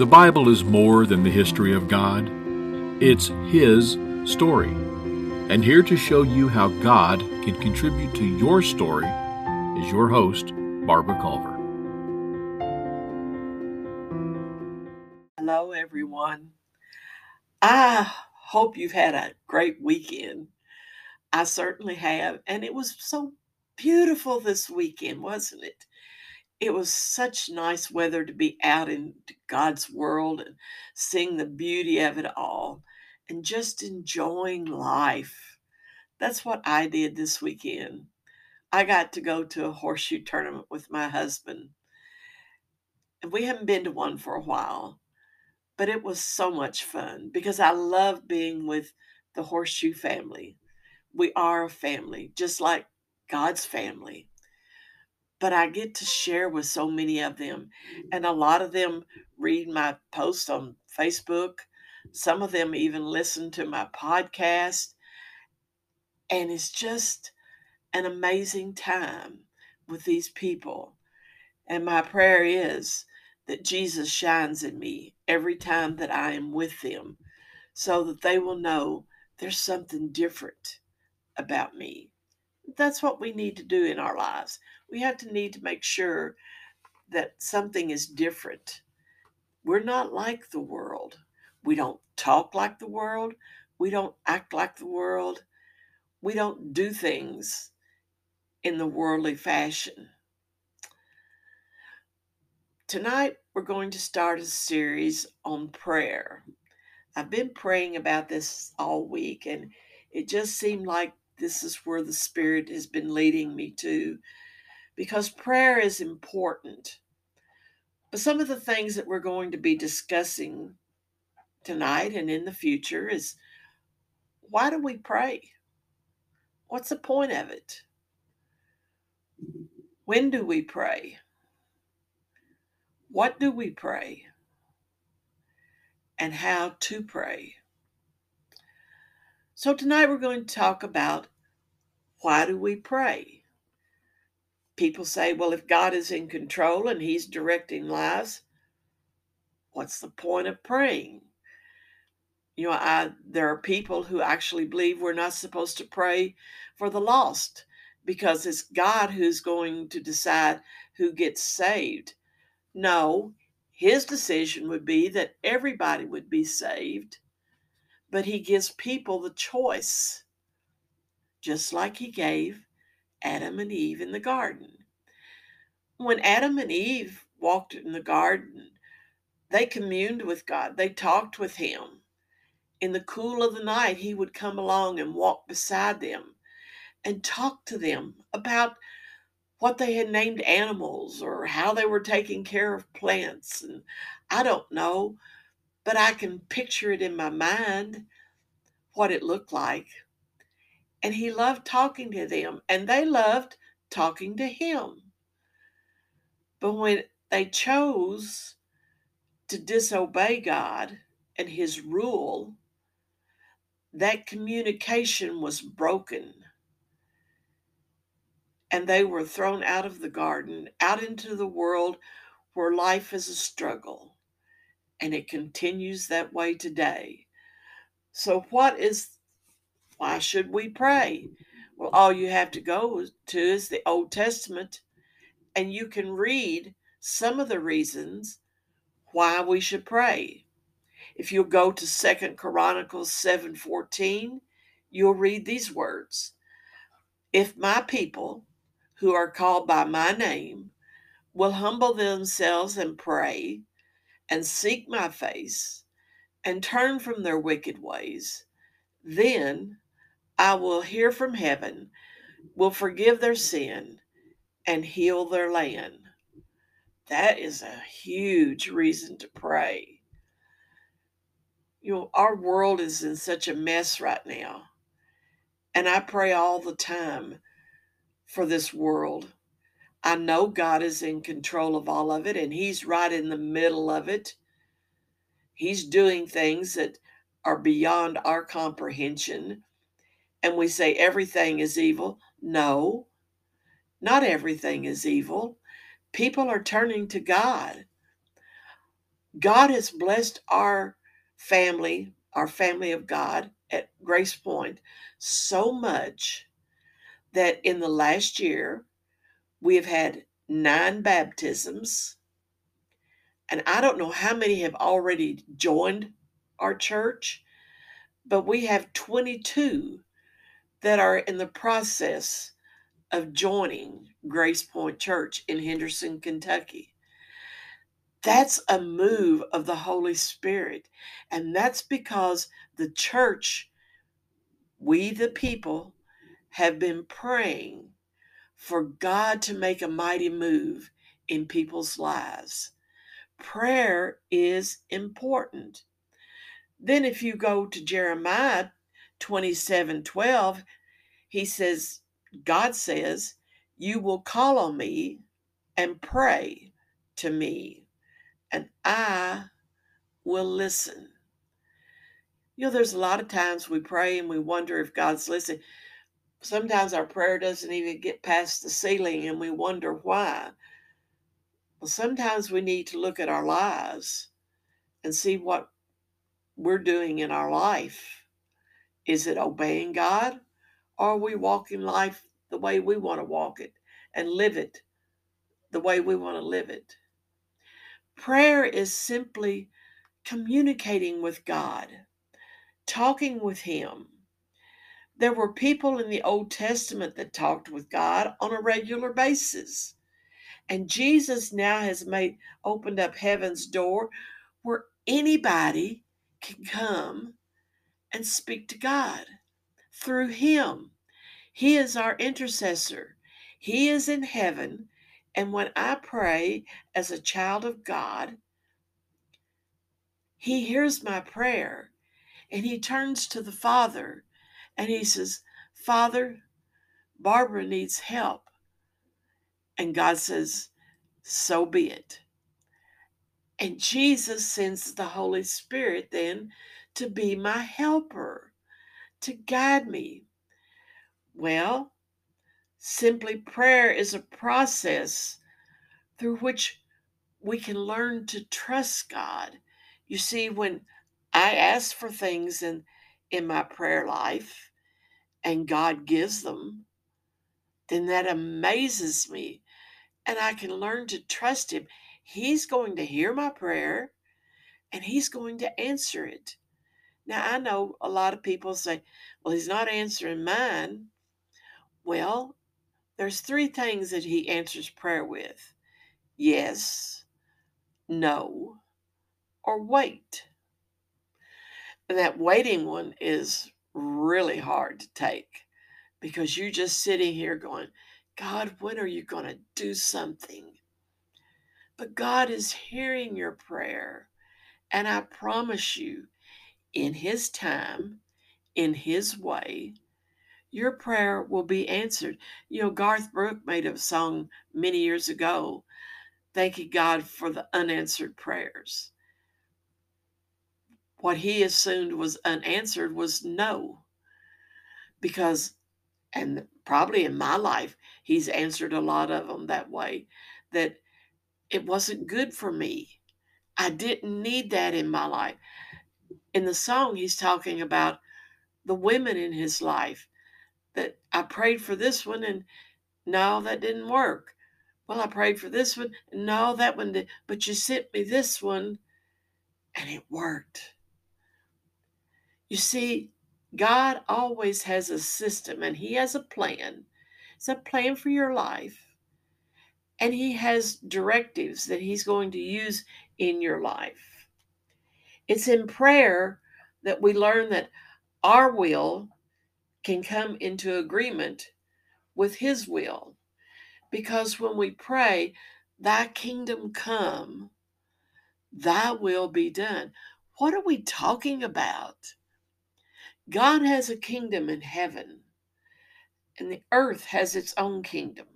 The Bible is more than the history of God, it's His story. And here to show you how God can contribute to your story is your host, Barbara Culver. Hello, everyone. I hope you've had a great weekend. I certainly have. And it was so beautiful this weekend, wasn't it? It was such nice weather to be out in God's world and seeing the beauty of it all and just enjoying life. That's what I did this weekend. I got to go to a horseshoe tournament with my husband. And we haven't been to one for a while, but it was so much fun because I love being with the horseshoe family. We are a family, just like God's family but I get to share with so many of them. And a lot of them read my posts on Facebook. Some of them even listen to my podcast. And it's just an amazing time with these people. And my prayer is that Jesus shines in me every time that I am with them so that they will know there's something different about me. That's what we need to do in our lives we have to need to make sure that something is different. We're not like the world. We don't talk like the world. We don't act like the world. We don't do things in the worldly fashion. Tonight, we're going to start a series on prayer. I've been praying about this all week, and it just seemed like this is where the Spirit has been leading me to because prayer is important. But some of the things that we're going to be discussing tonight and in the future is why do we pray? What's the point of it? When do we pray? What do we pray? And how to pray. So, tonight we're going to talk about why do we pray? People say, well, if God is in control and He's directing lives, what's the point of praying? You know, I, there are people who actually believe we're not supposed to pray for the lost because it's God who's going to decide who gets saved. No, his decision would be that everybody would be saved, but he gives people the choice, just like he gave Adam and Eve in the garden. When Adam and Eve walked in the garden, they communed with God, they talked with Him. In the cool of the night, He would come along and walk beside them and talk to them about what they had named animals or how they were taking care of plants. And I don't know, but I can picture it in my mind what it looked like and he loved talking to them, and they loved talking to him. But when they chose to disobey God and his rule, that communication was broken. And they were thrown out of the garden, out into the world where life is a struggle. And it continues that way today. So, what is why should we pray? Well, all you have to go to is the Old Testament, and you can read some of the reasons why we should pray. If you'll go to Second Chronicles 7:14, you'll read these words. If my people who are called by my name will humble themselves and pray and seek my face and turn from their wicked ways, then I will hear from heaven, will forgive their sin, and heal their land. That is a huge reason to pray. You know, our world is in such a mess right now. And I pray all the time for this world. I know God is in control of all of it, and He's right in the middle of it. He's doing things that are beyond our comprehension and we say everything is evil. No, not everything is evil. People are turning to God. God has blessed our family, our family of God at Grace Point, so much that in the last year we have had nine baptisms. And I don't know how many have already joined our church, but we have 22 that are in the process of joining Grace Point Church in Henderson, Kentucky. That's a move of the Holy Spirit. And that's because the church, we the people, have been praying for God to make a mighty move in people's lives. Prayer is important. Then, if you go to Jeremiah 27 12, he says, God says, You will call on me and pray to me, and I will listen. You know, there's a lot of times we pray and we wonder if God's listening. Sometimes our prayer doesn't even get past the ceiling and we wonder why. Well, sometimes we need to look at our lives and see what we're doing in our life. Is it obeying God? Or are we walking life the way we want to walk it and live it the way we want to live it? Prayer is simply communicating with God, talking with Him. There were people in the Old Testament that talked with God on a regular basis. And Jesus now has made opened up heaven's door where anybody can come and speak to God through him. He is our intercessor. He is in heaven. And when I pray as a child of God, he hears my prayer and he turns to the Father and he says, Father, Barbara needs help. And God says, So be it. And Jesus sends the Holy Spirit then to be my helper, to guide me. Well, simply prayer is a process through which we can learn to trust God. You see, when I ask for things in, in my prayer life and God gives them, then that amazes me. And I can learn to trust Him. He's going to hear my prayer and He's going to answer it. Now, I know a lot of people say, well, He's not answering mine. Well, there's three things that He answers prayer with yes, no, or wait. And that waiting one is really hard to take because you're just sitting here going, God, when are you going to do something? But God is hearing your prayer. And I promise you, in His time, in His way, your prayer will be answered. You know, Garth Brooks made a song many years ago, thanking God for the unanswered prayers. What he assumed was unanswered was no. Because, and probably in my life, he's answered a lot of them that way, that it wasn't good for me. I didn't need that in my life. In the song, he's talking about the women in his life that I prayed for this one and no, that didn't work. Well, I prayed for this one. And no, that one did. But you sent me this one and it worked. You see, God always has a system and He has a plan. It's a plan for your life and he has directives that he's going to use in your life. It's in prayer that we learn that our will can come into agreement with his will. Because when we pray, Thy kingdom come, Thy will be done. What are we talking about? God has a kingdom in heaven, and the earth has its own kingdom.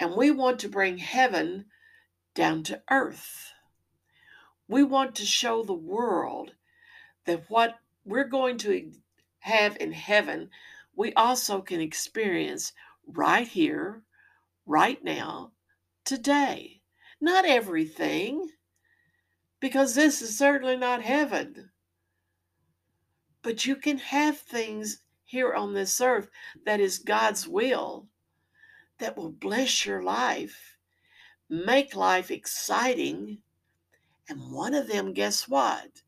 And we want to bring heaven down to earth. We want to show the world that what we're going to have in heaven, we also can experience right here, right now, today. Not everything, because this is certainly not heaven. But you can have things here on this earth that is God's will that will bless your life, make life exciting. And one of them, guess what?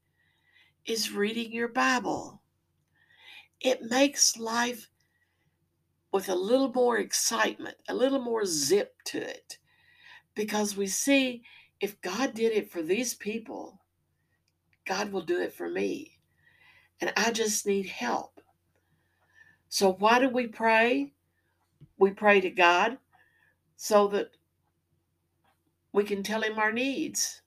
Is reading your Bible. It makes life with a little more excitement, a little more zip to it. Because we see if God did it for these people, God will do it for me. And I just need help. So, why do we pray? We pray to God so that we can tell Him our needs.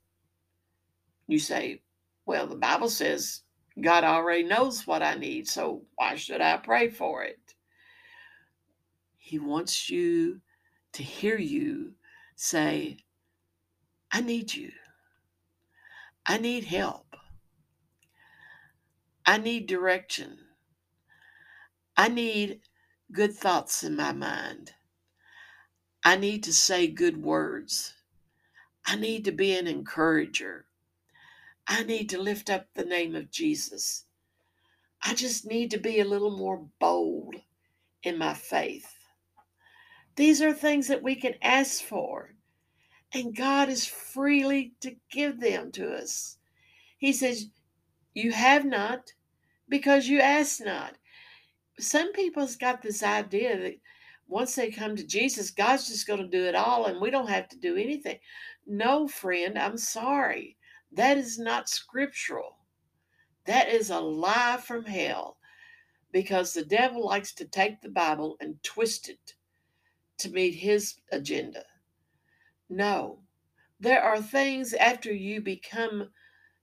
You say, well, the Bible says God already knows what I need, so why should I pray for it? He wants you to hear you say, I need you. I need help. I need direction. I need good thoughts in my mind. I need to say good words. I need to be an encourager. I need to lift up the name of Jesus. I just need to be a little more bold in my faith. These are things that we can ask for, and God is freely to give them to us. He says, You have not because you ask not. Some people's got this idea that once they come to Jesus, God's just going to do it all and we don't have to do anything. No, friend, I'm sorry. That is not scriptural. That is a lie from hell because the devil likes to take the Bible and twist it to meet his agenda. No, there are things after you become,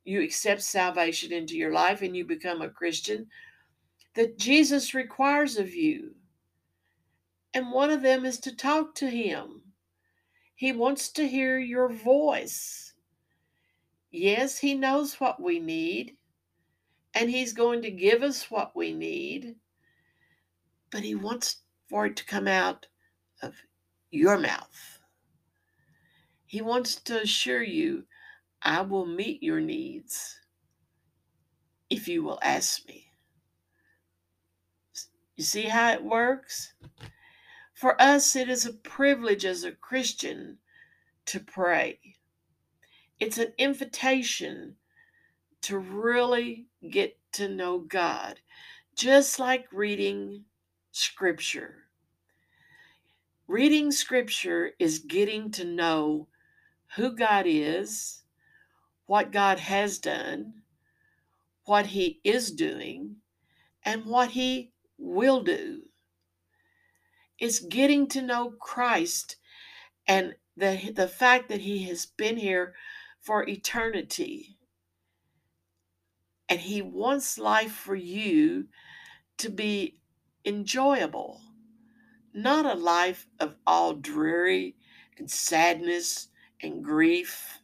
you accept salvation into your life and you become a Christian that Jesus requires of you. And one of them is to talk to him. He wants to hear your voice. Yes, He knows what we need, and He's going to give us what we need, but He wants for it to come out of your mouth. He wants to assure you, I will meet your needs if you will ask me. You see how it works? For us, it is a privilege as a Christian to pray. It's an invitation to really get to know God, just like reading scripture. Reading scripture is getting to know who God is, what God has done, what He is doing, and what He will do. It's getting to know Christ and the, the fact that He has been here for eternity. And He wants life for you to be enjoyable, not a life of all dreary and sadness and grief.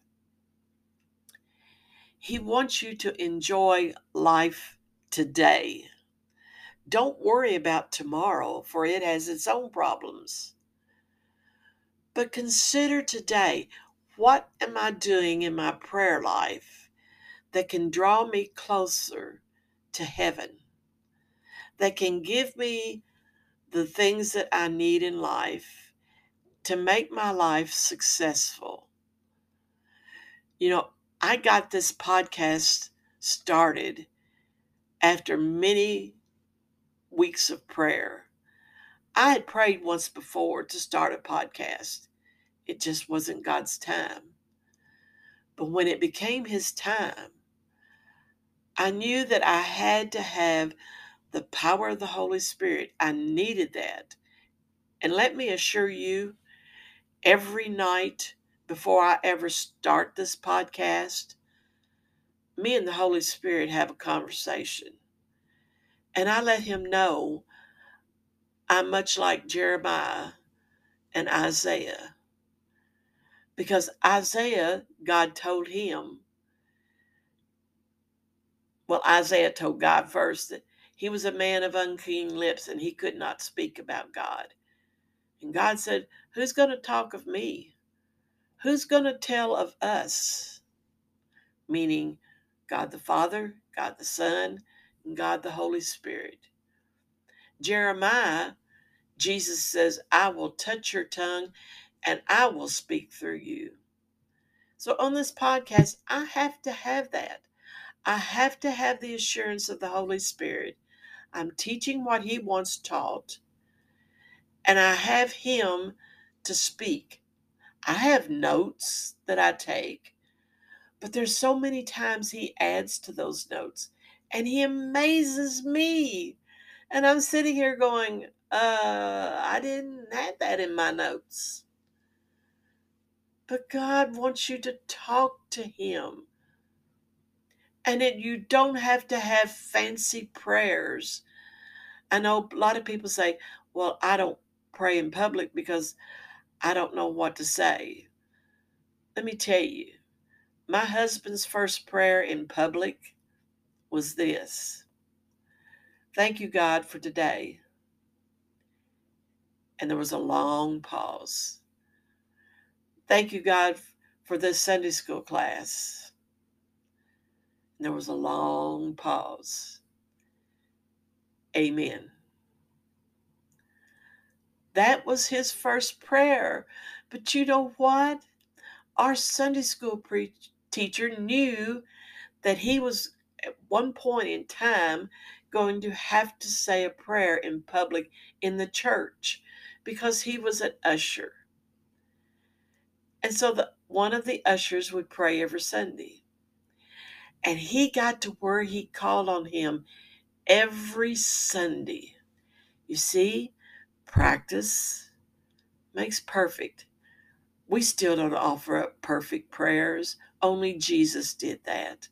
He wants you to enjoy life today. Don't worry about tomorrow, for it has its own problems. But consider today what am I doing in my prayer life that can draw me closer to heaven? That can give me the things that I need in life to make my life successful. You know, I got this podcast started after many weeks of prayer. I had prayed once before to start a podcast, it just wasn't God's time. But when it became His time, I knew that I had to have the power of the Holy Spirit. I needed that. And let me assure you, every night before I ever start this podcast, me and the Holy Spirit have a conversation. And I let him know I'm much like Jeremiah and Isaiah. Because Isaiah, God told him, well, Isaiah told God first that he was a man of unclean lips and he could not speak about God. And God said, Who's going to talk of me? Who's going to tell of us? Meaning God the Father, God the Son, and God the Holy Spirit. Jeremiah, Jesus says, I will touch your tongue and I will speak through you. So on this podcast, I have to have that. I have to have the assurance of the Holy Spirit. I'm teaching what He wants taught, and I have Him to speak. I have notes that I take, but there's so many times He adds to those notes, and He amazes me. And I'm sitting here going, uh, I didn't have that in my notes. But God wants you to talk to Him. And it, you don't have to have fancy prayers. I know a lot of people say, well, I don't pray in public because I don't know what to say. Let me tell you, my husband's first prayer in public was this Thank you, God, for today. And there was a long pause. Thank you, God, for this Sunday school class. And there was a long pause. Amen. That was his first prayer. But you know what? Our Sunday school pre- teacher knew that he was at one point in time going to have to say a prayer in public in the church because he was an usher. And so the one of the ushers would pray every Sunday. And he got to where he called on him every Sunday. You see, practice makes perfect. We still don't offer up perfect prayers, only Jesus did that.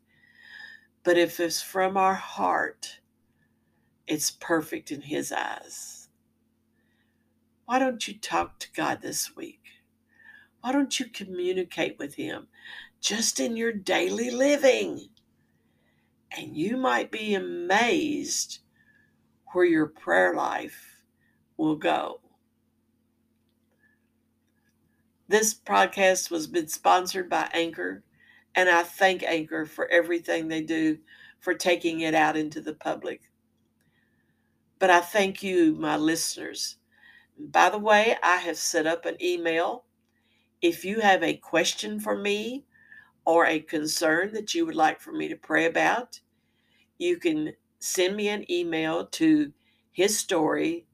But if it's from our heart, it's perfect in His eyes. Why don't you talk to God this week? Why don't you communicate with Him just in your daily living? And you might be amazed where your prayer life will go. This podcast was been sponsored by Anchor, and I thank Anchor for everything they do for taking it out into the public. But I thank you, my listeners. By the way, I have set up an email. If you have a question for me or a concern that you would like for me to pray about, you can send me an email to his story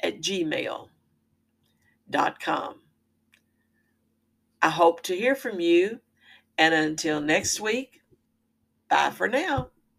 at gmail.com. I hope to hear from you. And until next week, bye for now.